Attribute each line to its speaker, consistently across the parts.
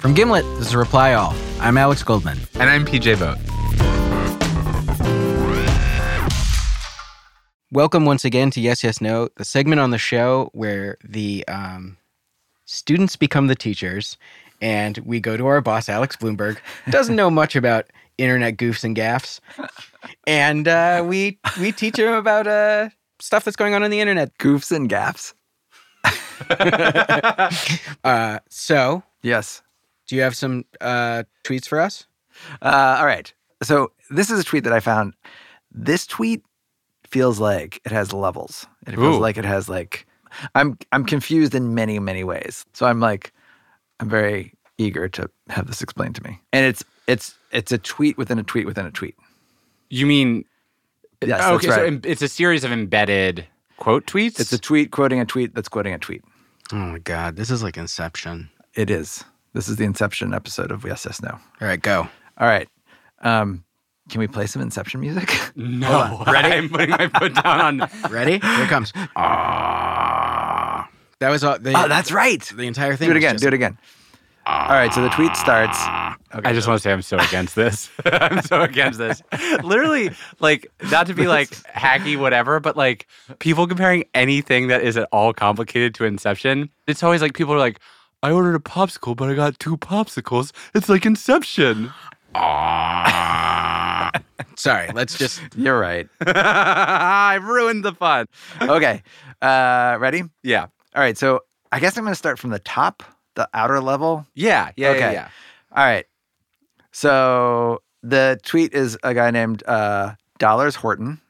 Speaker 1: From Gimlet, this is Reply All. I'm Alex Goldman.
Speaker 2: And I'm PJ Vogt.
Speaker 1: Welcome once again to Yes, Yes, No, the segment on the show where the um, students become the teachers, and we go to our boss, Alex Blumberg, doesn't know much about internet goofs and gaffs, and uh, we we teach him about uh, stuff that's going on on the internet.
Speaker 3: Goofs and gaffs.
Speaker 1: Uh, so,
Speaker 3: Yes.
Speaker 1: Do you have some uh, tweets for us?
Speaker 3: Uh, all right. So this is a tweet that I found. This tweet feels like it has levels. It feels
Speaker 2: Ooh.
Speaker 3: like it has like I'm I'm confused in many many ways. So I'm like I'm very eager to have this explained to me. And it's it's it's a tweet within a tweet within a tweet.
Speaker 2: You mean
Speaker 3: Yes,
Speaker 2: okay?
Speaker 3: that's
Speaker 2: So
Speaker 3: right.
Speaker 2: em- it's a series of embedded quote tweets.
Speaker 3: It's a tweet quoting a tweet that's quoting a tweet.
Speaker 1: Oh my God, this is like Inception.
Speaker 3: It is. This is the Inception episode of Yes Yes No.
Speaker 1: All right, go.
Speaker 3: All right. Um, can we play some Inception music?
Speaker 2: no. Ready? I'm putting my foot down on.
Speaker 1: Ready? Here it comes. Ah, that was all. The,
Speaker 3: oh, that's right.
Speaker 1: the entire thing.
Speaker 3: Do it again.
Speaker 1: just-
Speaker 3: Do it again. All right. So the tweet starts. Okay,
Speaker 2: I just want to say I'm so against this. I'm so against this. Literally, like not to be like hacky, whatever, but like people comparing anything that is at all complicated to Inception. It's always like people are like, I ordered a popsicle, but I got two popsicles. It's like Inception.
Speaker 1: Ah. Sorry, let's just.
Speaker 3: You're right.
Speaker 2: I've ruined the fun.
Speaker 3: Okay. Uh, ready?
Speaker 2: Yeah.
Speaker 3: All right. So I guess I'm going to start from the top, the outer level.
Speaker 2: Yeah. Yeah. Yeah. Yeah.
Speaker 3: All right. So the tweet is a guy named uh, Dollars Horton.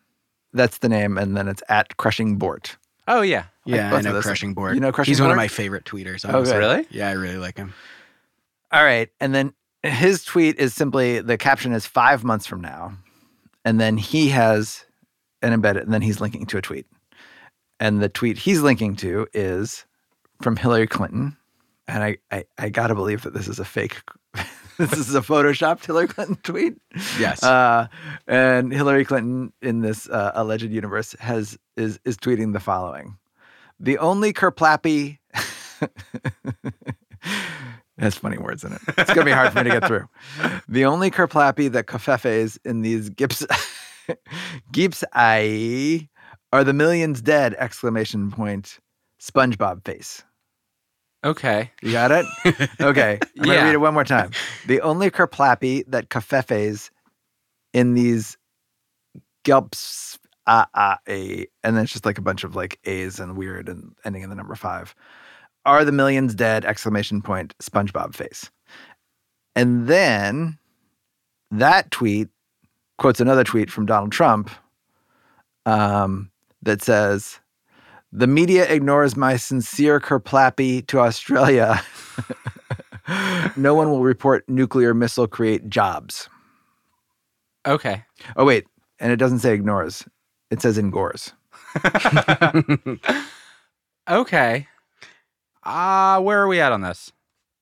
Speaker 3: That's the name, and then it's at Crushing Bort.
Speaker 2: Oh yeah.
Speaker 1: Yeah,
Speaker 3: both
Speaker 1: I know. Crushing Bort.
Speaker 3: You know Crushing
Speaker 1: He's one of my favorite tweeters.
Speaker 3: Okay.
Speaker 1: Honestly.
Speaker 2: Really?
Speaker 1: Yeah, I really like him.
Speaker 3: All right. And then his tweet is simply the caption is five months from now. And then he has an embedded, and then he's linking to a tweet. And the tweet he's linking to is from Hillary Clinton. And I, I, I got to believe that this is a fake, this is a photoshopped Hillary Clinton tweet.
Speaker 1: Yes.
Speaker 3: Uh, and Hillary Clinton in this uh, alleged universe has is is tweeting the following: the only Kerplappy. has funny words in it. It's gonna be hard for me to get through. The only Kerplappy that Kafefes in these Gips Gips I are the millions dead! Exclamation point! SpongeBob face.
Speaker 2: Okay.
Speaker 3: You got it? Okay. I'm going to read it one more time. The only kerplappy that kafefes in these gulps, ah, ah, a, and then it's just like a bunch of like A's and weird and ending in the number five, are the millions dead! Exclamation point, SpongeBob face. And then that tweet quotes another tweet from Donald Trump um, that says, the media ignores my sincere kerplappy to Australia. no one will report nuclear missile create jobs.
Speaker 2: Okay.
Speaker 3: Oh, wait. And it doesn't say ignores, it says engores.
Speaker 2: Okay. Uh, where are we at on this?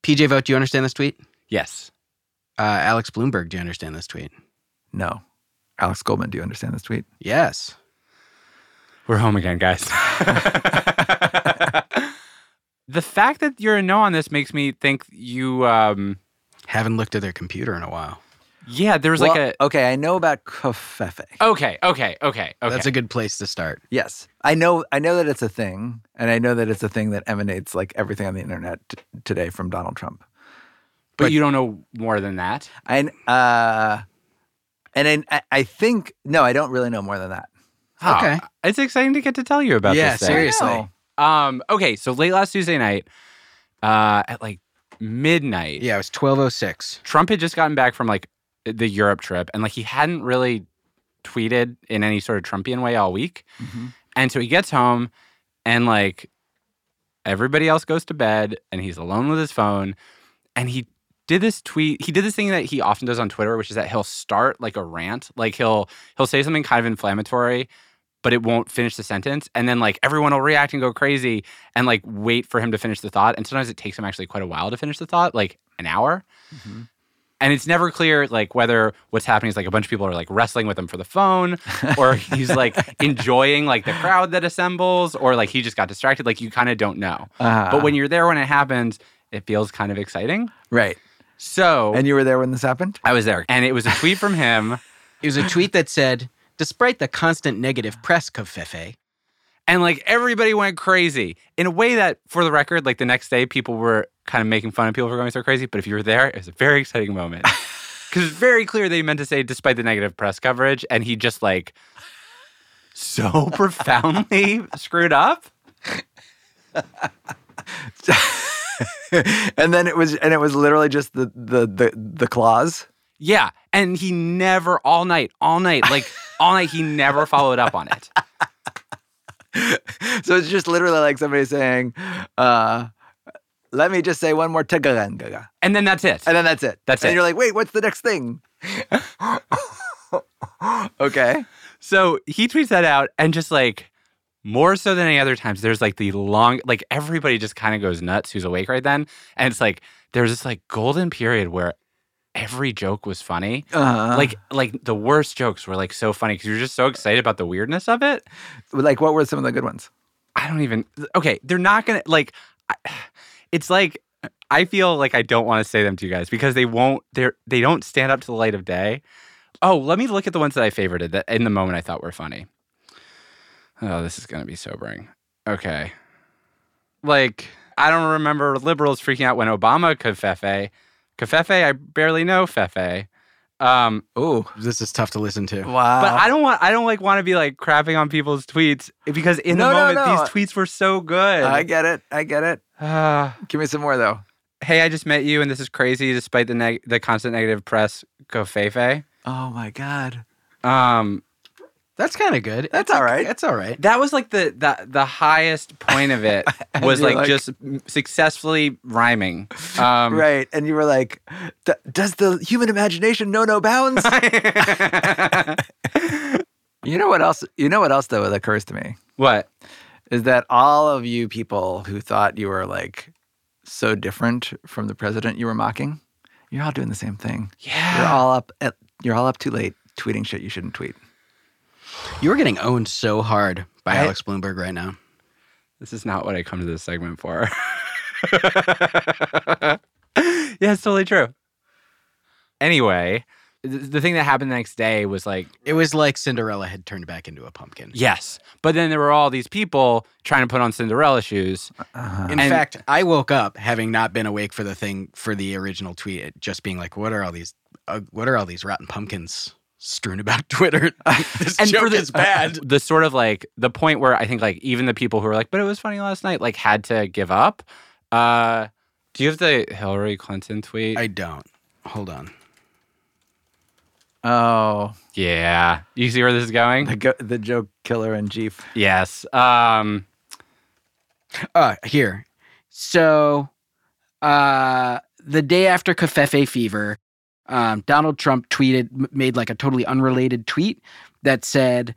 Speaker 1: PJ Vogt, do you understand this tweet?
Speaker 2: Yes.
Speaker 1: Uh, Alex Blumberg, do you understand this tweet?
Speaker 3: No. Alex Goldman, do you understand this tweet?
Speaker 1: Yes.
Speaker 2: We're home again, guys. the fact that you're a no on this makes me think you um
Speaker 1: Haven't looked at their computer in a while.
Speaker 2: Yeah, there was like a
Speaker 3: okay, I know about covfefe.
Speaker 2: Okay, okay, okay, okay.
Speaker 1: That's a good place to start.
Speaker 3: Yes, I know. I know that it's a thing, and I know that it's a thing that emanates like everything on the internet t- today from Donald Trump.
Speaker 2: but,
Speaker 1: But-
Speaker 2: you don't know more than that.
Speaker 3: I uh, and I, I think no, I don't really know more than that.
Speaker 2: Huh.
Speaker 1: Okay.
Speaker 2: It's exciting to get to tell you about
Speaker 1: Yeah,
Speaker 2: this.
Speaker 1: seriously.
Speaker 3: know.
Speaker 2: Um, okay, so late last Tuesday night, uh, at like midnight,
Speaker 1: Yeah, it was 1206.
Speaker 2: Trump had just gotten back from like the Europe trip, and like he hadn't really tweeted in any sort of Trumpian way all week.
Speaker 3: Mhm.
Speaker 2: And so he gets home, and like everybody else goes to bed, and he's alone with his phone, and he did this tweet. He did this thing that he often does on Twitter, which is that he'll start like a rant, like he'll he'll say something kind of inflammatory. But it won't finish the sentence. And then, like, everyone will react and go crazy and, like, wait for him to finish the thought. And sometimes it takes him actually quite a while to finish the thought, like an hour and it's never clear like whether what's happening is like a bunch of people are like wrestling with him for the phone or he's like enjoying like the crowd that assembles or like he just got distracted. Like you kind of don't know.
Speaker 3: Uh,
Speaker 2: but when you're there when it happens it feels kind of exciting.
Speaker 3: Right,
Speaker 2: so
Speaker 3: and you were there when this happened.
Speaker 2: i was there. And it was a tweet from him.
Speaker 1: It was a tweet that said, despite the constant negative press, Covfefe,
Speaker 2: and like everybody went crazy. In a way that for the record like the next day people were kind of making fun of people for going so crazy but if you were there it was a very exciting moment. Because it's very clear they meant to say despite the negative press coverage and he just like so profoundly screwed up.
Speaker 3: And then it was, and it was literally just the the the the clause.
Speaker 2: yeah and he never all night all night like all night he never followed up on it.
Speaker 3: So it's just literally like somebody saying, uh, "Let me just say one more tagarangaga,"
Speaker 2: and then that's it
Speaker 3: and then that's it.
Speaker 2: That's
Speaker 3: and
Speaker 2: it.
Speaker 3: And you're like, "Wait, what's the next thing?" okay.
Speaker 2: So he tweets that out and just like more so than any other times, there's like the long, like everybody just kind of goes nuts who's awake right then. And it's like there's this like golden period where every joke was funny.
Speaker 3: Uh,
Speaker 2: like like the worst jokes were like so funny because you're just so excited about the weirdness of it.
Speaker 3: like what were some of the good ones?
Speaker 2: I don't even okay, they're not gonna like I, it's like I feel like I don't want to say them to you guys because they won't they're they don't stand up to the light of day. Oh, let me look at the ones that I favorited that in the moment I thought were funny. Oh, this is gonna be sobering. Okay. Like, I don't remember liberals freaking out when Obama kafefe. Kafefe, I barely know Fefe. Um,
Speaker 3: Ooh,
Speaker 1: This is tough to listen to.
Speaker 3: wow.
Speaker 2: but I don't want I don't like want to be like crapping on people's tweets because in
Speaker 3: No,
Speaker 2: the
Speaker 3: no,
Speaker 2: moment
Speaker 3: no.
Speaker 2: these tweets were so good.
Speaker 3: I get it. I get it.
Speaker 2: Ah.
Speaker 3: Give me some more though.
Speaker 2: hey, I just met you and this is crazy despite the neg- the constant negative press go fefe.
Speaker 3: Oh my god.
Speaker 2: Um
Speaker 1: That's kind of good.
Speaker 3: That's
Speaker 1: It's
Speaker 3: all
Speaker 1: like- That's all right.
Speaker 2: that was like the the, the highest point of it was like,
Speaker 3: like-
Speaker 2: just successfully rhyming. Um
Speaker 3: right, and you were like, "D- "Does the human imagination know no bounds?" you know what else? You know what else though that occurs to me
Speaker 2: what?
Speaker 3: is that all of you people who thought you were like so different from the president you were mocking, you're all doing the same thing.
Speaker 2: Yeah.
Speaker 3: You're all up. At, you're all up too late tweeting shit you shouldn't tweet.
Speaker 1: You're getting owned so hard by
Speaker 3: I-
Speaker 1: Alex Blumberg right now.
Speaker 2: This is not what I come to this segment for. yeah, it's totally true. Anyway, th- the thing that happened the next day was like
Speaker 1: It was like Cinderella had turned back into a pumpkin.
Speaker 2: Yes. But then there were all these people trying to put on Cinderella shoes.
Speaker 3: Uh-huh.
Speaker 1: In
Speaker 2: And-
Speaker 1: fact, I woke up having not been awake for the thing for the original tweet, just being like, "What are all these? Uh, what are all these rotten pumpkins strewn about Twitter? this joke is bad."
Speaker 2: The sort of like the point where I think like even the people who were like, but it was funny last night, like had to give up. Uh do you have the Hillary Clinton tweet?
Speaker 1: I don't. Hold on.
Speaker 3: Oh,
Speaker 2: yeah. You see where this is going?
Speaker 3: the go- the joke killer in Jeep.
Speaker 2: yes. Um
Speaker 1: Uh, here. So, uh, the day after Covfefe fever, um, Donald Trump tweeted, made like a totally unrelated tweet that said,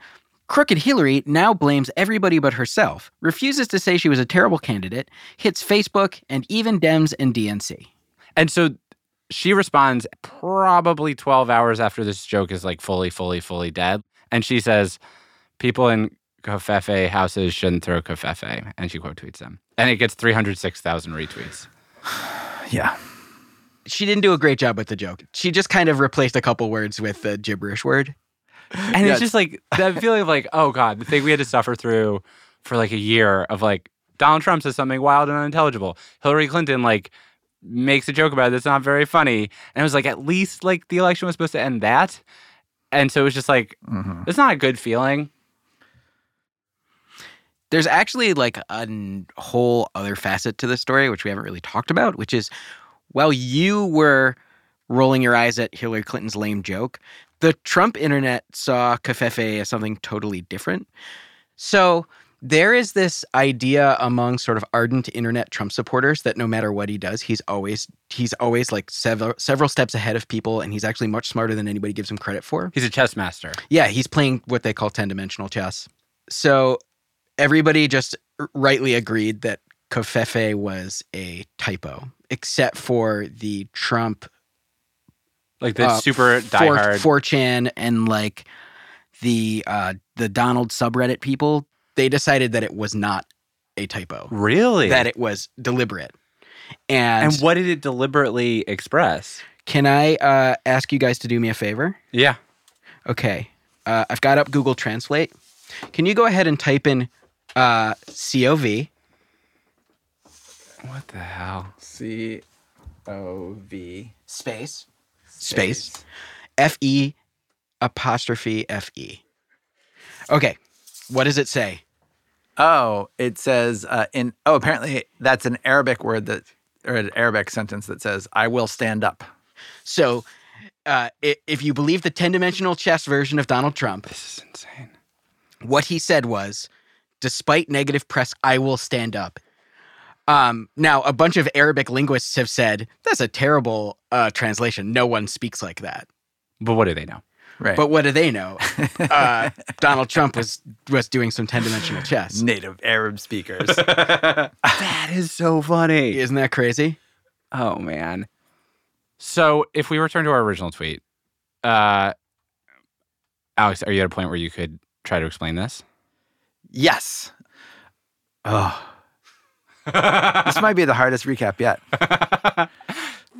Speaker 1: Crooked Hillary now blames everybody but herself, refuses to say she was a terrible candidate, hits Facebook and even Dems and DNC.
Speaker 2: and so she responds probably 12 hours after this joke is like fully, fully, fully dead. And she says, People in Covfefe houses shouldn't throw Covfefe. And she quote tweets them. And it gets 306,000 retweets.
Speaker 3: Yeah.
Speaker 1: She didn't do a great job with the joke. She just kind of replaced a couple words with a gibberish word.
Speaker 2: And
Speaker 3: Yeah.
Speaker 2: it's just like that feeling of like, oh God, the thing we had to suffer through for like a year of like Donald Trump says something wild and unintelligible. Hillary Clinton like makes a joke about it that's not very funny. And it was like, at least like the election was supposed to end that. And so it was just like,
Speaker 3: Mhm.
Speaker 2: it's not a good feeling.
Speaker 1: There's actually like a whole other facet to this story, which we haven't really talked about, which is while you were rolling your eyes at Hillary Clinton's lame joke, the Trump internet saw Covfefe as something totally different. So there is this idea among sort of ardent internet Trump supporters that no matter what he does, he's always he's always like several several steps ahead of people, and he's actually much smarter than anybody gives him credit for.
Speaker 2: He's a chess master.
Speaker 1: Yeah, he's playing what they call 10 dimensional chess. So everybody just rightly agreed that Covfefe was a typo, except for the Trump
Speaker 2: Like the
Speaker 1: uh,
Speaker 2: super diehard.
Speaker 1: 4chan and like the uh, the Donald subreddit people. They decided that it was not a typo,
Speaker 2: really?
Speaker 1: that it was deliberate. And,
Speaker 2: and what did it deliberately express?
Speaker 1: can I uh, ask you guys to do me a favor?
Speaker 2: Yeah.
Speaker 1: Okay. Uh, I've got up Google Translate. Can you go ahead and type in uh, COV?
Speaker 2: What the hell?
Speaker 3: C O V
Speaker 1: Space. Space. F E apostrophe F E. Okay. What does it say?
Speaker 3: Oh, it says uh, in. Oh, apparently that's an Arabic word that, or an Arabic sentence that says, "I will stand up."
Speaker 1: So, uh, if you believe the 10 dimensional chess version of Donald Trump,
Speaker 2: This is insane.
Speaker 1: what he said was, despite negative press, I will stand up. Um, now, a bunch of Arabic linguists have said that's a terrible uh, translation. No one speaks like that.
Speaker 2: But what do they know?
Speaker 3: Right.
Speaker 1: But what do they know? Uh, Donald Trump was was doing some 10 dimensional chess.
Speaker 3: native Arab speakers.
Speaker 2: that is so funny.
Speaker 1: Isn't that crazy?
Speaker 2: Oh man. So if we return to our original tweet, uh Alex, are you at a point where you could try to explain this?
Speaker 3: yes. Oh, this might be the hardest recap yet.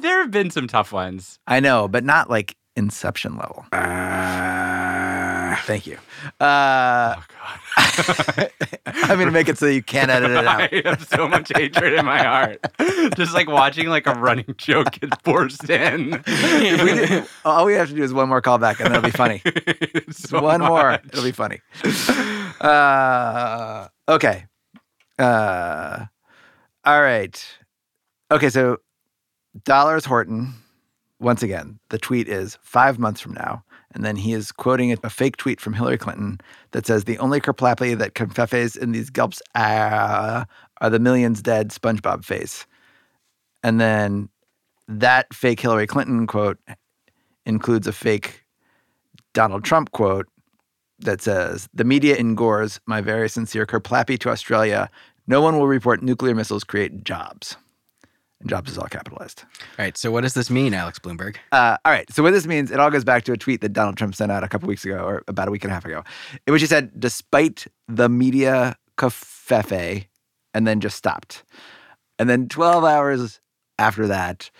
Speaker 2: there have been some tough ones.
Speaker 3: I know, but not like Inception level.
Speaker 1: Uh,
Speaker 3: Thank you. Uh,
Speaker 2: Oh god.
Speaker 3: I'm gonna make it so you can't edit it out.
Speaker 2: I have so much hatred in my heart. Just like watching like a running joke get forced in.
Speaker 3: We do- all we have to do is one more callback, and that'll be funny.
Speaker 2: So
Speaker 3: one more, it'll be funny. Uh, okay. Uh, all right. Okay, so Dollars Horton. Once again, the tweet is five months from now. And then he is quoting a, a fake tweet from Hillary Clinton that says the only kerplappy that confeffes in these gulps uh, are the millions dead SpongeBob face. And then that fake Hillary Clinton quote includes a fake Donald Trump quote that says, The media engores my very sincere kerplappy to Australia. No one will report nuclear missiles create jobs. And jobs is all capitalized.
Speaker 1: all right. So, what does this mean, Alex Blumberg?
Speaker 3: Uh, all right. So what this means, it all goes back to a tweet that Donald Trump sent out a couple weeks ago, or about a week and a half ago, in which he said, "Despite the media covfefe," and then just stopped. And then 12 hours after that,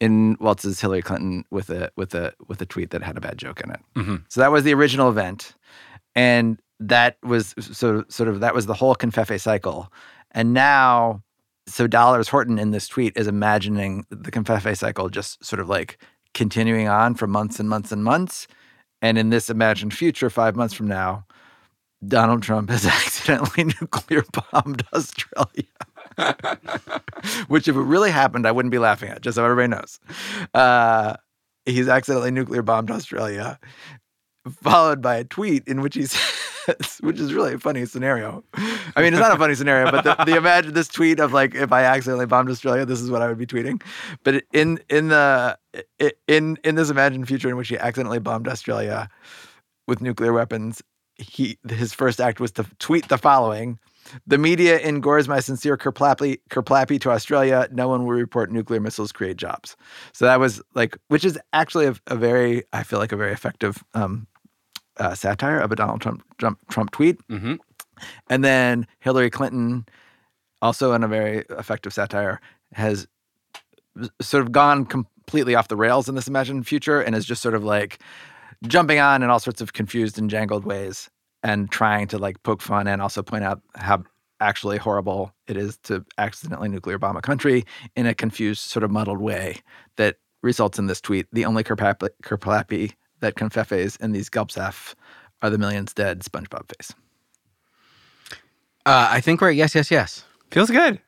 Speaker 3: in waltzes Hillary Clinton with a with a with a tweet that had a bad joke in it.
Speaker 2: Mhm.
Speaker 3: So that was the original event, and that was so sort of that was the whole confefe cycle. And now so Dollars Horton in this tweet is imagining the confefe cycle just sort of like continuing on for months and months and months. And in this imagined future, five months from now, Donald Trump has accidentally nuclear bombed Australia. Which, if it really happened, I wouldn't be laughing at, just so everybody knows. Uh, he's accidentally nuclear bombed Australia, followed by a tweet in which he says, which is really a funny scenario. I mean, it's not a funny scenario, but the, the imagine this tweet of like, if I accidentally bombed Australia, this is what I would be tweeting. But in in the in in this imagined future in which he accidentally bombed Australia with nuclear weapons, he his first act was to tweet the following. The media engores my sincere kerplappy, kerplappy to Australia. No one will report nuclear missiles create jobs. So that was like, which is actually a, a very, I feel like a very effective um, uh, satire of a Donald Trump, Trump Trump tweet.
Speaker 2: Mhm.
Speaker 3: And then Hillary Clinton, also in a very effective satire, has sort of gone completely off the rails in this imagined future and is just sort of like jumping on in all sorts of confused and jangled ways and trying to like poke fun and also point out how actually horrible it is to accidentally nuclear bomb a country in a confused, sort of muddled way that results in this tweet. The only Kerplappy that confeffes and these gulpsaf are the millions dead SpongeBob face.
Speaker 1: Uh, I think we're at yes, yes, yes.
Speaker 2: Feels good.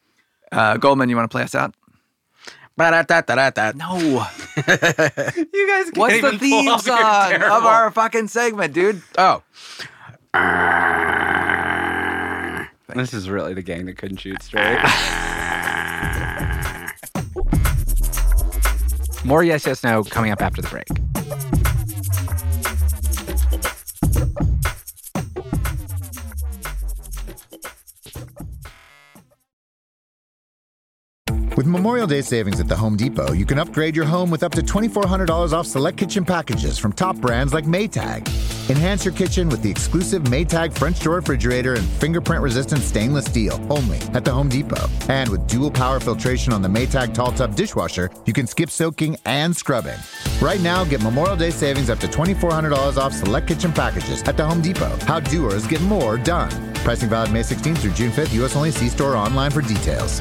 Speaker 3: Uh, Goldman, you want to play us out? No.
Speaker 2: You guys can't
Speaker 3: What's the
Speaker 2: even pull
Speaker 3: theme
Speaker 2: off your
Speaker 3: song of our fucking segment, dude?
Speaker 1: Oh.
Speaker 2: This is really the gang that couldn't shoot straight. More yes, yes, no coming up after the break.
Speaker 4: With Memorial Day savings at the Home Depot, you can upgrade your home with up to $2,400 off select kitchen packages from top brands like Maytag. Enhance your kitchen with the exclusive Maytag French door refrigerator and fingerprint resistant stainless steel only at the Home Depot. And with dual power filtration on the Maytag Tall Tub dishwasher, you can skip soaking and scrubbing. Right now, get Memorial Day savings up to $2,400 off select kitchen packages at the Home Depot. How doers get more done. Pricing valid May 16th through June 5th. U.S. only. See store online for details.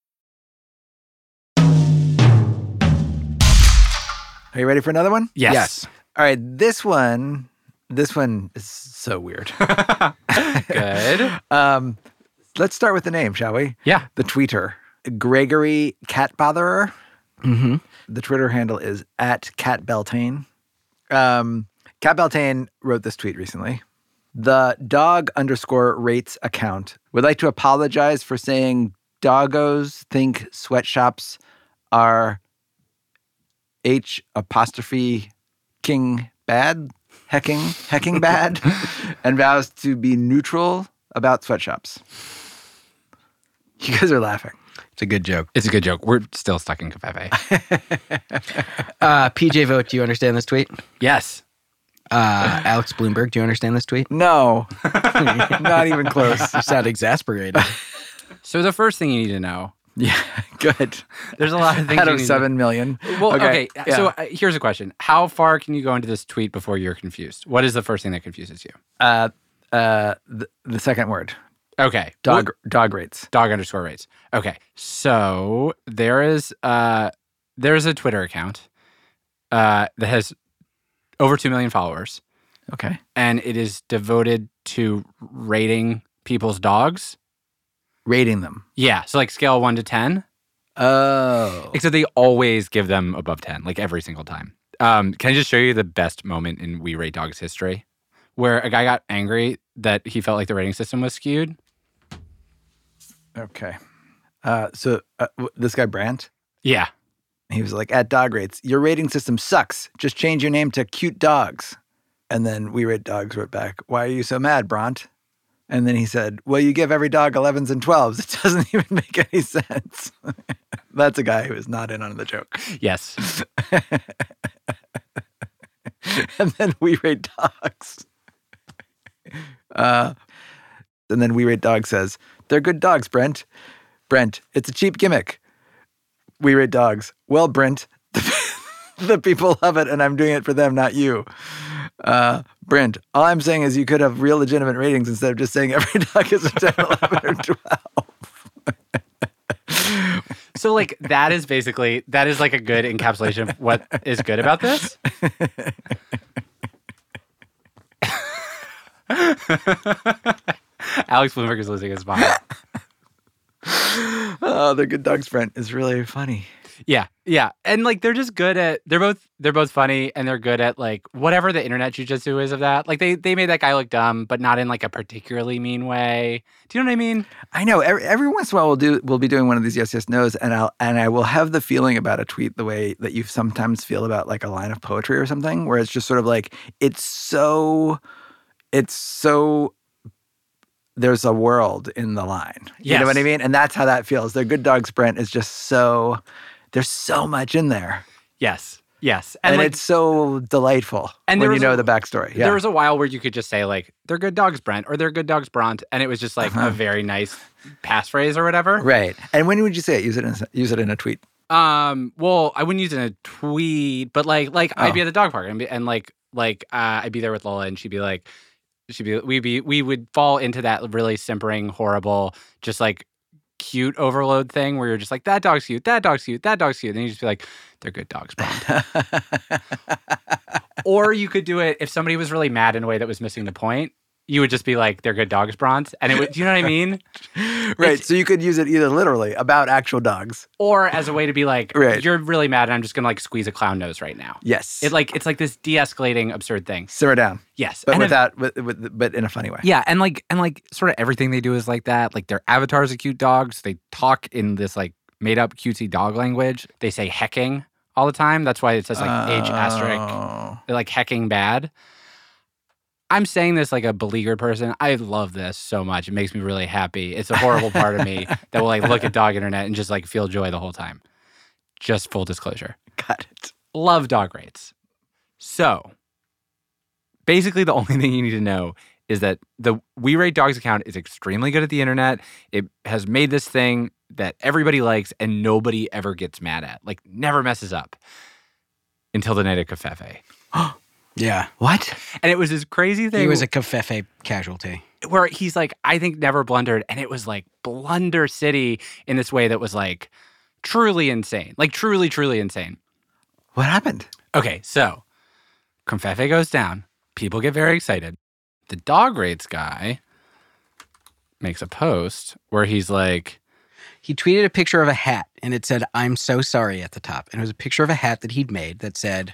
Speaker 3: Are you ready for another one?
Speaker 2: Yes.
Speaker 1: Yes.
Speaker 3: All right, this one, this one is so weird.
Speaker 2: Good.
Speaker 3: um, let's start with the name, shall we?
Speaker 2: Yeah.
Speaker 3: The tweeter, Gregory Catbotherer.
Speaker 1: Mm-hmm.
Speaker 3: The Twitter handle is at Cat Beltane. Um, Cat Beltane wrote this tweet recently. The dog underscore rates account would like to apologize for saying doggos think sweatshops are H apostrophe king bad, hecking, hecking bad, and vows to be neutral about sweatshops. You guys are laughing.
Speaker 1: It's a good joke.
Speaker 2: It's a good joke. We're still stuck in Covfefe.
Speaker 1: Uh, PJ Vogt, do you understand this tweet?
Speaker 2: yes.
Speaker 1: Uh, Alex Blumberg, do you understand this tweet?
Speaker 3: No, not even close.
Speaker 1: You sound exasperated.
Speaker 2: So the first thing you need to know,
Speaker 3: Yeah, good.
Speaker 2: there's a lot of things
Speaker 3: Out of seven million.
Speaker 2: Well, okay.
Speaker 3: yeah.
Speaker 2: So uh, here's a question: How far can you go into this tweet before you're confused? What is the first thing that confuses you?
Speaker 3: uh, uh, the, the second word,
Speaker 2: Okay,
Speaker 3: dog,
Speaker 2: What-
Speaker 3: dog rates.
Speaker 2: dog underscore rates. Okay, so there is uh there's a Twitter account uh that has over two million followers,
Speaker 3: Okay.
Speaker 2: and it is devoted to rating people's dogs.
Speaker 3: Rating them.
Speaker 2: Yeah, so like scale one to ten.
Speaker 3: Oh.
Speaker 2: Except they always give them above 10, like every single time. Um, can I just show you the best moment in We Rate Dogs history where a guy got angry that he felt like the rating system was skewed?
Speaker 3: Okay. Uh, so uh, w- this guy Brent,
Speaker 2: Yeah.
Speaker 3: he was like, at dog rates, your rating system sucks. Just change your name to cute dogs. And then we rate dogs wrote back, why are you so mad, Brent? And then he said, well, you give every dog 11s and 12s. It doesn't even make any sense. That's a guy who is not in on the joke.
Speaker 2: Yes.
Speaker 3: and then we rate dogs. Uh, And then We Rate Dog says, They're good dogs, Brent. Brent, it's a cheap gimmick. We Rate Dogs. Well, Brent, the people love it, and I'm doing it for them, not you. Uh, Brent, all I'm saying is you could have real legitimate ratings instead of just saying every dog is a 10, 11, or 12.
Speaker 2: So like that is basically that is like a good encapsulation of what is good about this. Alex Blumberg is losing his mind.
Speaker 3: oh, the good dogs, Brent, is really funny.
Speaker 2: Yeah, yeah, and like they're just good at they're both they're both funny and they're good at like whatever the internet jujitsu is of that. Like they they made that guy look dumb, but not in like a particularly mean way. Do you know what I mean?
Speaker 3: I know. Every, every once in a while, we'll do we'll be doing one of these yes yes nos, and I'll and I will have the feeling about a tweet the way that you sometimes feel about like a line of poetry or something, where it's just sort of like it's so it's so there's a world in the line. You know what I mean? And that's how that feels. The good dogs Brent is just so there's so much in there.
Speaker 2: Yes, yes,
Speaker 3: And,
Speaker 2: like,
Speaker 3: it's so delightful
Speaker 2: And
Speaker 3: when you know
Speaker 2: a-
Speaker 3: the backstory. Yeah.
Speaker 2: There was a while where you could just say like they're good dogs, Brent, or they're good dogs, Bront, and it was just like a very nice passphrase or whatever.
Speaker 3: right. And when would you say it? Use it in use it in a tweet.
Speaker 2: Um, well, I wouldn't use it in a tweet, but like like I'd be
Speaker 3: Oh.
Speaker 2: at the dog park and, be, and like like uh, I'd be there with Lola and she'd be like she'd be we'd be we would fall into that really simpering, horrible, just like cute overload thing where you're just like that dog's cute, that dog's cute, that dog's cute, and then you just be like they're good dogs, Bront. or you could do it if somebody was really mad in a way that was missing the point. You would just be like, "They're good dogs, Bront," and it would. Do you know what I mean?
Speaker 3: right.
Speaker 2: It's-
Speaker 3: So you could use it either literally about actual dogs.
Speaker 2: Or as a way to be like,
Speaker 3: Right.
Speaker 2: "You're really mad, and I'm just gonna like squeeze a clown nose right now."
Speaker 3: Yes.
Speaker 2: It like it's like this de-escalating absurd thing.
Speaker 3: simmer down,
Speaker 2: Yes,
Speaker 3: but
Speaker 2: and if-
Speaker 3: without, with, with, but in a funny way.
Speaker 2: yeah, and like and like sort of everything they do is like that. Like their avatars are cute dogs. They talk in this like made up cutesy dog language. They say hecking all the time. That's why it says like H asterisk.
Speaker 3: Oh.
Speaker 2: They're like hecking bad. I'm saying this like a beleaguered person. I love this so much. It makes me really happy. It's a horrible part of me that will like look at dog internet and just like feel joy the whole time. Just full disclosure.
Speaker 3: Got it.
Speaker 2: Love dog rates. So basically the only thing you need to know is that the We Rate Dogs account is extremely good at the internet. It has made this thing that everybody likes and nobody ever gets mad at. Like never messes up until the night of Covfefe.
Speaker 1: Yeah.
Speaker 3: What?
Speaker 2: And it was this crazy thing
Speaker 1: He was a Covfefe casualty.
Speaker 2: where he's like, I think never blundered. And it was like Blunder City in this way that was like truly insane. Like truly, truly insane.
Speaker 3: What happened?
Speaker 2: Okay, so Confefe goes down. People get very excited. The dog rates guy makes a post where he's like,
Speaker 1: He tweeted a picture of a hat and it said, I'm so sorry at the top. And it was a picture of a hat that he'd made that said,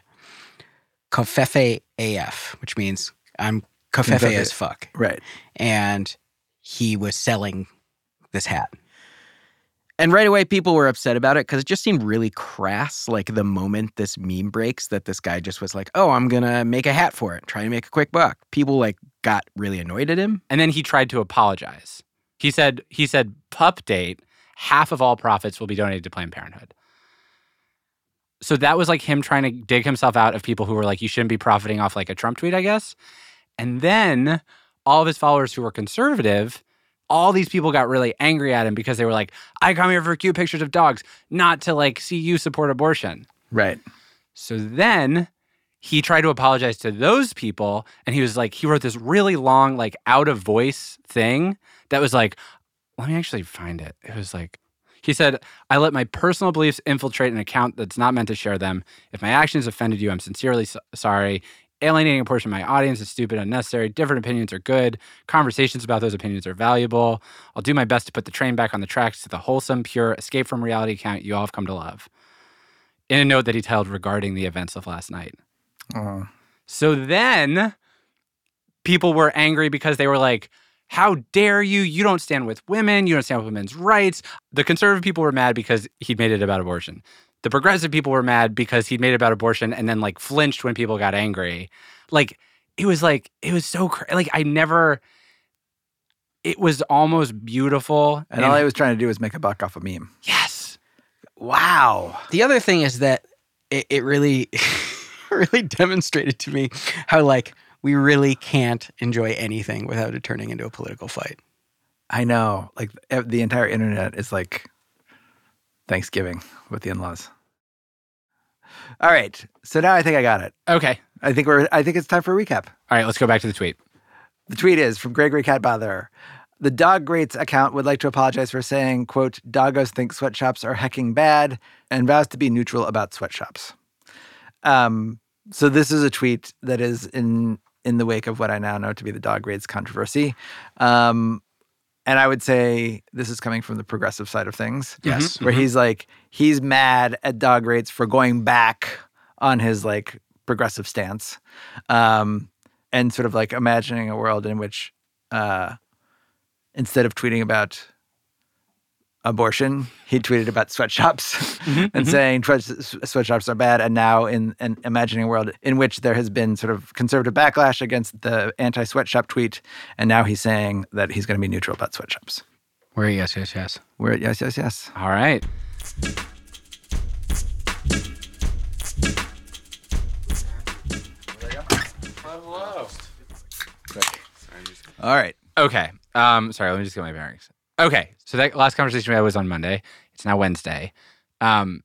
Speaker 1: Covfefe AF, which means I'm Covfefe
Speaker 3: Covfefe.
Speaker 1: as fuck.
Speaker 3: Right.
Speaker 1: And he was selling this hat. And right away, people were upset about it because it just seemed really crass. Like the moment this meme breaks, that this guy just was like, "Oh, I'm gonna make a hat for it, try to make a quick buck." People like got really annoyed at him.
Speaker 2: and then he tried to apologize. He said, he said, pup date, half of all profits will be donated to Planned Parenthood. So that was like him trying to dig himself out of people who were like, you shouldn't be profiting off like a Trump tweet, I guess. And then all of his followers who were conservative, all these people got really angry at him because they were like, I come here for cute pictures of dogs, not to like see you support abortion.
Speaker 3: Right.
Speaker 2: So then he tried to apologize to those people. And he was like, he wrote this really long, like out of voice thing that was like, let me actually find it. It was like, he said, I let my personal beliefs infiltrate an account that's not meant to share them. If my actions offended you, I'm sincerely so- sorry. Alienating a portion of my audience is stupid, unnecessary. Different opinions are good. Conversations about those opinions are valuable. I'll do my best to put the train back on the tracks to the wholesome, pure, escape from reality account you all have come to love. In a note that he titled regarding the events of last night.
Speaker 3: Oh.
Speaker 2: So then people were angry because they were like, How dare you? You don't stand with women. You don't stand with women's rights. The conservative people were mad because he'd made it about abortion. The progressive people were mad because he'd made it about abortion and then like flinched when people got angry. Like, it was like, it was so crazy. Like, I never, it was almost beautiful.
Speaker 3: And all I was trying to do was make a buck off a meme.
Speaker 2: yes.
Speaker 3: Wow.
Speaker 1: The other thing is that it, it really, really demonstrated to me how like we really can't enjoy anything without it turning into a political fight.
Speaker 3: I know. Like the entire internet is like Thanksgiving with the in-laws. All right. So now I think I got it.
Speaker 2: Okay.
Speaker 3: I think we're I think it's time for a recap.
Speaker 2: All right, let's go back to the tweet.
Speaker 3: The tweet is from Gregory Catbother. The Dog Rates account would like to apologize for saying, quote, doggos think sweatshops are hecking bad and vows to be neutral about sweatshops. Um, so this is a tweet that is in in the wake of what I now know to be the dog rates controversy. Um, and I would say this is coming from the progressive side of things.
Speaker 1: Yes.
Speaker 3: Where he's like, he's mad at dog rates for going back on his like progressive stance. Um, and sort of like imagining a world in which uh, instead of tweeting about abortion, he tweeted about sweatshops and saying sweatshops are bad. And now in, an imagining world in which there has been sort of conservative backlash against the anti-sweatshop tweet, and now he's saying that he's going to be neutral about sweatshops.
Speaker 1: Where yes, yes, yes.
Speaker 3: We're at yes, yes, yes.
Speaker 2: All right.
Speaker 3: All right.
Speaker 2: Okay. Um, sorry, let me just get my bearings. Okay. So that last conversation we had was on Monday. It's now Wednesday. Um,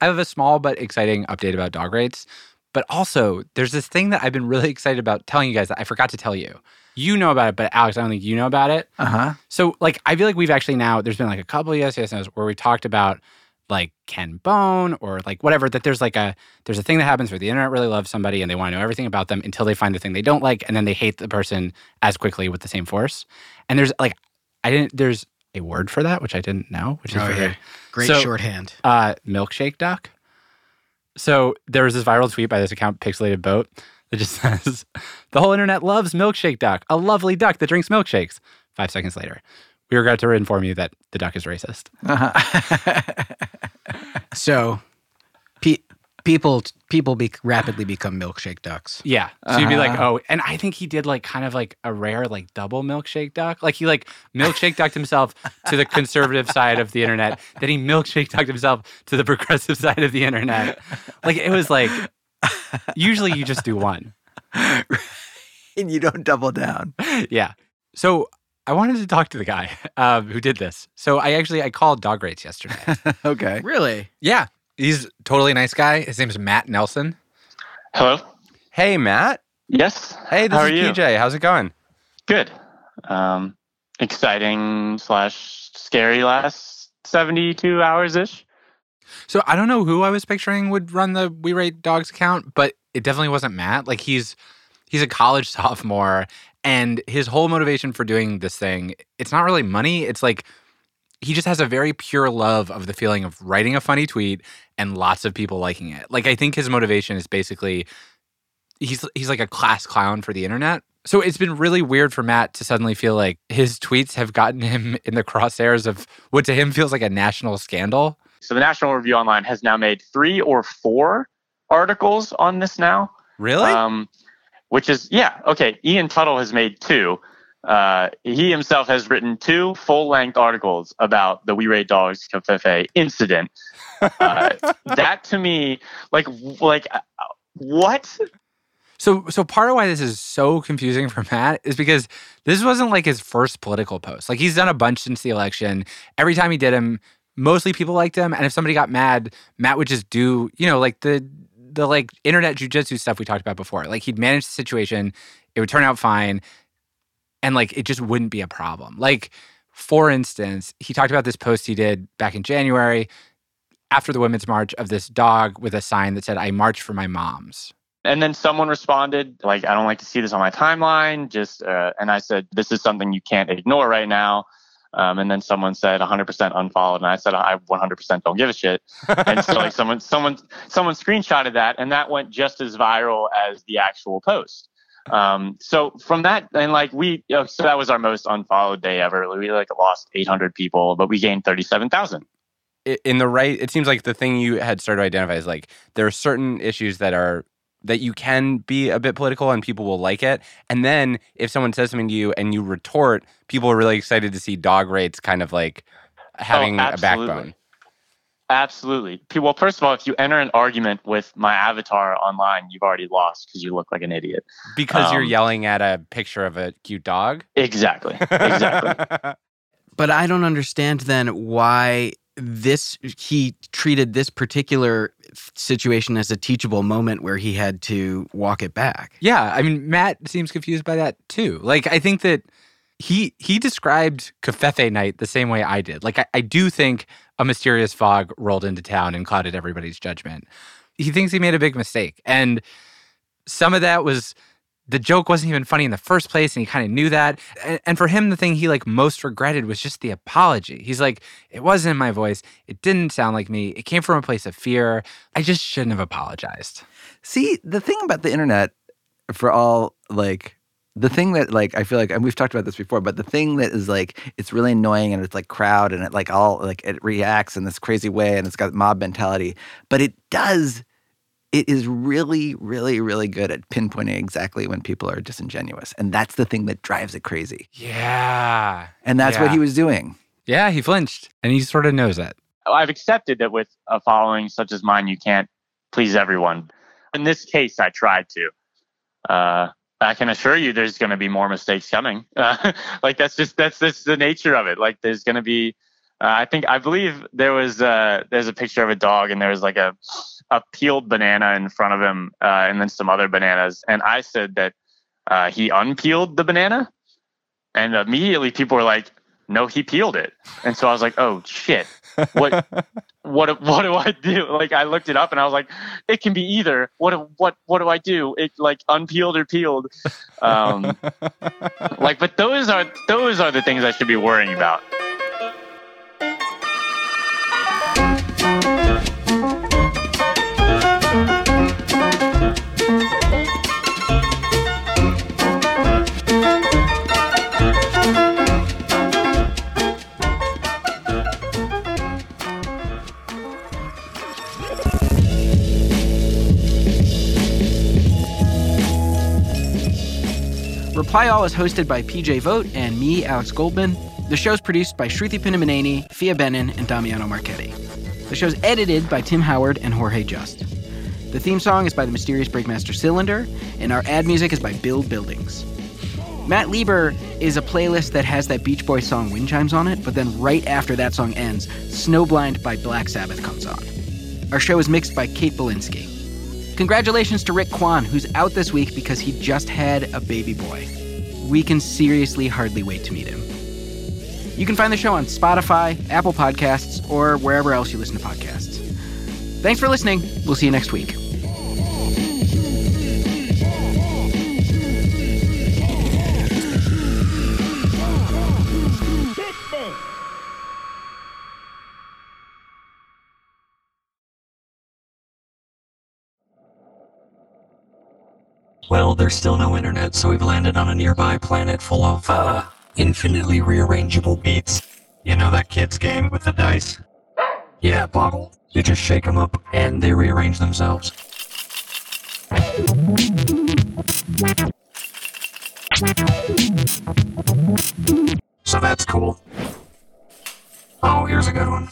Speaker 2: I have a small but exciting update about dog rates. But also, there's this thing that I've been really excited about telling you guys that I forgot to tell you. You know about it, but Alex, I don't think you know about it.
Speaker 3: Uh huh.
Speaker 2: So, like, I feel like we've actually now, there's been like a couple of yes, yes, no's where we talked about like Ken Bone or like whatever, that there's like a, there's a thing that happens where the internet really loves somebody and they want to know everything about them until they find the thing they don't like and then they hate the person as quickly with the same force. And there's like, I didn't, there's a word for that, which I didn't know, which is
Speaker 1: Oh, yeah. Great
Speaker 2: So-
Speaker 1: shorthand.
Speaker 2: uh, milkshake duck. So there was this viral tweet by this account, Pixelated Boat, that just says, "The whole internet loves milkshake duck, a lovely duck that drinks milkshakes." Five seconds later, we regret to inform you that the duck is racist.
Speaker 3: Uh-huh.
Speaker 1: So, people people be- rapidly become milkshake ducks.
Speaker 2: Yeah, so you'd be like,
Speaker 3: Uh-huh.
Speaker 2: "Oh," and I think he did like kind of like a rare like double milkshake duck. Like he like milkshake ducked himself to the conservative side of the internet, then he milkshake ducked himself to the progressive side of the internet. Like it was like, usually you just do one.
Speaker 3: and you don't double down.
Speaker 2: yeah. So I wanted to talk to the guy um, who did this. So I actually I called Dog Rates yesterday.
Speaker 3: okay.
Speaker 1: Really?
Speaker 5: Yeah, he's totally nice guy. His name's Matt Nelson.
Speaker 6: Hello.
Speaker 5: Hey, Matt.
Speaker 6: Yes.
Speaker 5: Hey, this
Speaker 6: How
Speaker 5: is
Speaker 6: are you?
Speaker 5: PJ. How's it going?
Speaker 6: Good. Um, exciting slash scary last seventy-two hours ish.
Speaker 5: So I don't know who I was picturing would run the We Rate Dogs account, but it definitely wasn't Matt. Like he's he's a college sophomore, and his whole motivation for doing this thing, it's not really money. It's like he just has a very pure love of the feeling of writing a funny tweet and lots of people liking it. Like I think his motivation is basically he's he's like a class clown for the internet. So it's been really weird for Matt to suddenly feel like his tweets have gotten him in the crosshairs of what to him feels like a national scandal.
Speaker 6: So the National Review Online has now made three or four articles on this now.
Speaker 5: Really?
Speaker 6: Um, which is yeah okay. Ian Tuttle has made two. Uh, he himself has written two full-length articles about the We Rate Dogs Covfefe incident. Uh, that to me, like, like, uh, what?
Speaker 2: So so part of why this is so confusing for Matt is because this wasn't like his first political post. Like he's done a bunch since the election. Every time he did him, mostly people liked him. And if somebody got mad, Matt would just do, you know, like the the like internet jujitsu stuff we talked about before. Like he'd manage the situation, it would turn out fine, and like it just wouldn't be a problem. Like, for instance, he talked about this post he did back in January after the women's march of this dog with a sign that said, I march for my moms.
Speaker 6: And then someone responded, like, I don't like to see this on my timeline. Just, uh, and I said, this is something you can't ignore right now. Um, and then someone said 100% unfollowed, and I said I 100% don't give a shit. And so like someone, someone, someone screenshotted that, and that went just as viral as the actual post. Um, so from that, and like we, so that was our most unfollowed day ever. We like lost 800 people, but we gained 37,000.
Speaker 2: i- in the right it seems like the thing you had started to identify is like there are certain issues that are that you can be a bit political and people will like it and then if someone says something to you and you retort people are really excited to see dog rates kind of like having a backbone
Speaker 6: Absolutely. Well, first of all, if you enter an argument with my avatar online, you've already lost because you look like an idiot.
Speaker 2: because you're
Speaker 6: Um,
Speaker 2: yelling at a picture of a cute dog
Speaker 6: Exactly. Exactly.
Speaker 1: But I don't understand then why this he treated this particular situation as a teachable moment where he had to walk it back.
Speaker 2: Yeah, I mean Matt seems confused by that too. Like I think that he he described Covfefe night the same way I did. Like I, I do think a mysterious fog rolled into town and clouded everybody's judgment. He thinks he made a big mistake. And some of that was the joke wasn't even funny in the first place and he kind of knew that and, and, for him the thing he like most regretted was just the apology he's like it wasn't in my voice it didn't sound like me it came from a place of fear i just shouldn't have apologized
Speaker 3: see the thing about the internet for all like the thing that like I feel like and we've talked about this before, but the thing that is like it's really annoying and it's like crowd and it like all like it reacts in this crazy way and it's got mob mentality, but it does it is really, really, really good at pinpointing exactly when people are disingenuous. And that's the thing that drives it crazy.
Speaker 2: Yeah.
Speaker 3: And that's
Speaker 2: yeah.
Speaker 3: what he was doing.
Speaker 2: Yeah, he flinched and he sort of knows it.
Speaker 6: I've accepted that with a following such as mine, you can't please everyone. In this case, I tried to. Uh, I can assure you there's going to be more mistakes coming. Uh, like that's just that's just the nature of it. Like there's going to be uh, I think I believe there was uh, there's a picture of a dog and there was like a a peeled banana in front of him uh, and then some other bananas and I said that uh, he unpeeled the banana and immediately people were like no he peeled it and so I was like oh shit what what what do I do? Like I looked it up and I was like it can be either. What what what do I do? It like unpeeled or peeled. Um, like but those are those are the things I should be worrying about.
Speaker 1: Reply All is hosted by PJ Vogt and me, Alex Goldman. The show's produced by Sruthi Pinnamaneni, Phia Bennin, and Damiano Marchetti. The show's edited by Tim Howard and Jorge Just. The theme song is by the mysterious Breakmaster Cylinder, and our ad music is by Build Buildings. Matt Lieber is a playlist that has that Beach Boys song Wind Chimes on it, but then right after that song ends, Snowblind by Black Sabbath comes on. Our show is mixed by Kate Bilinski. Congratulations to Rick Kwan, who's out this week because he just had a baby boy. We can seriously hardly wait to meet him. You can find the show on Spotify, Apple Podcasts, or wherever else you listen to podcasts. Thanks for listening. We'll see you next week.
Speaker 7: Well, there's still no internet, so we've landed on a nearby planet full of, uh, infinitely rearrangeable beats. You know that kid's game with the dice? Yeah, Boggle. You just shake them up, and they rearrange themselves. So that's cool. Oh, here's a good one.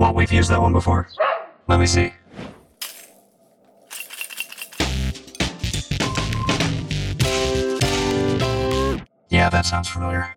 Speaker 7: Well, we've used that one before. Let me see. Yeah, that sounds familiar.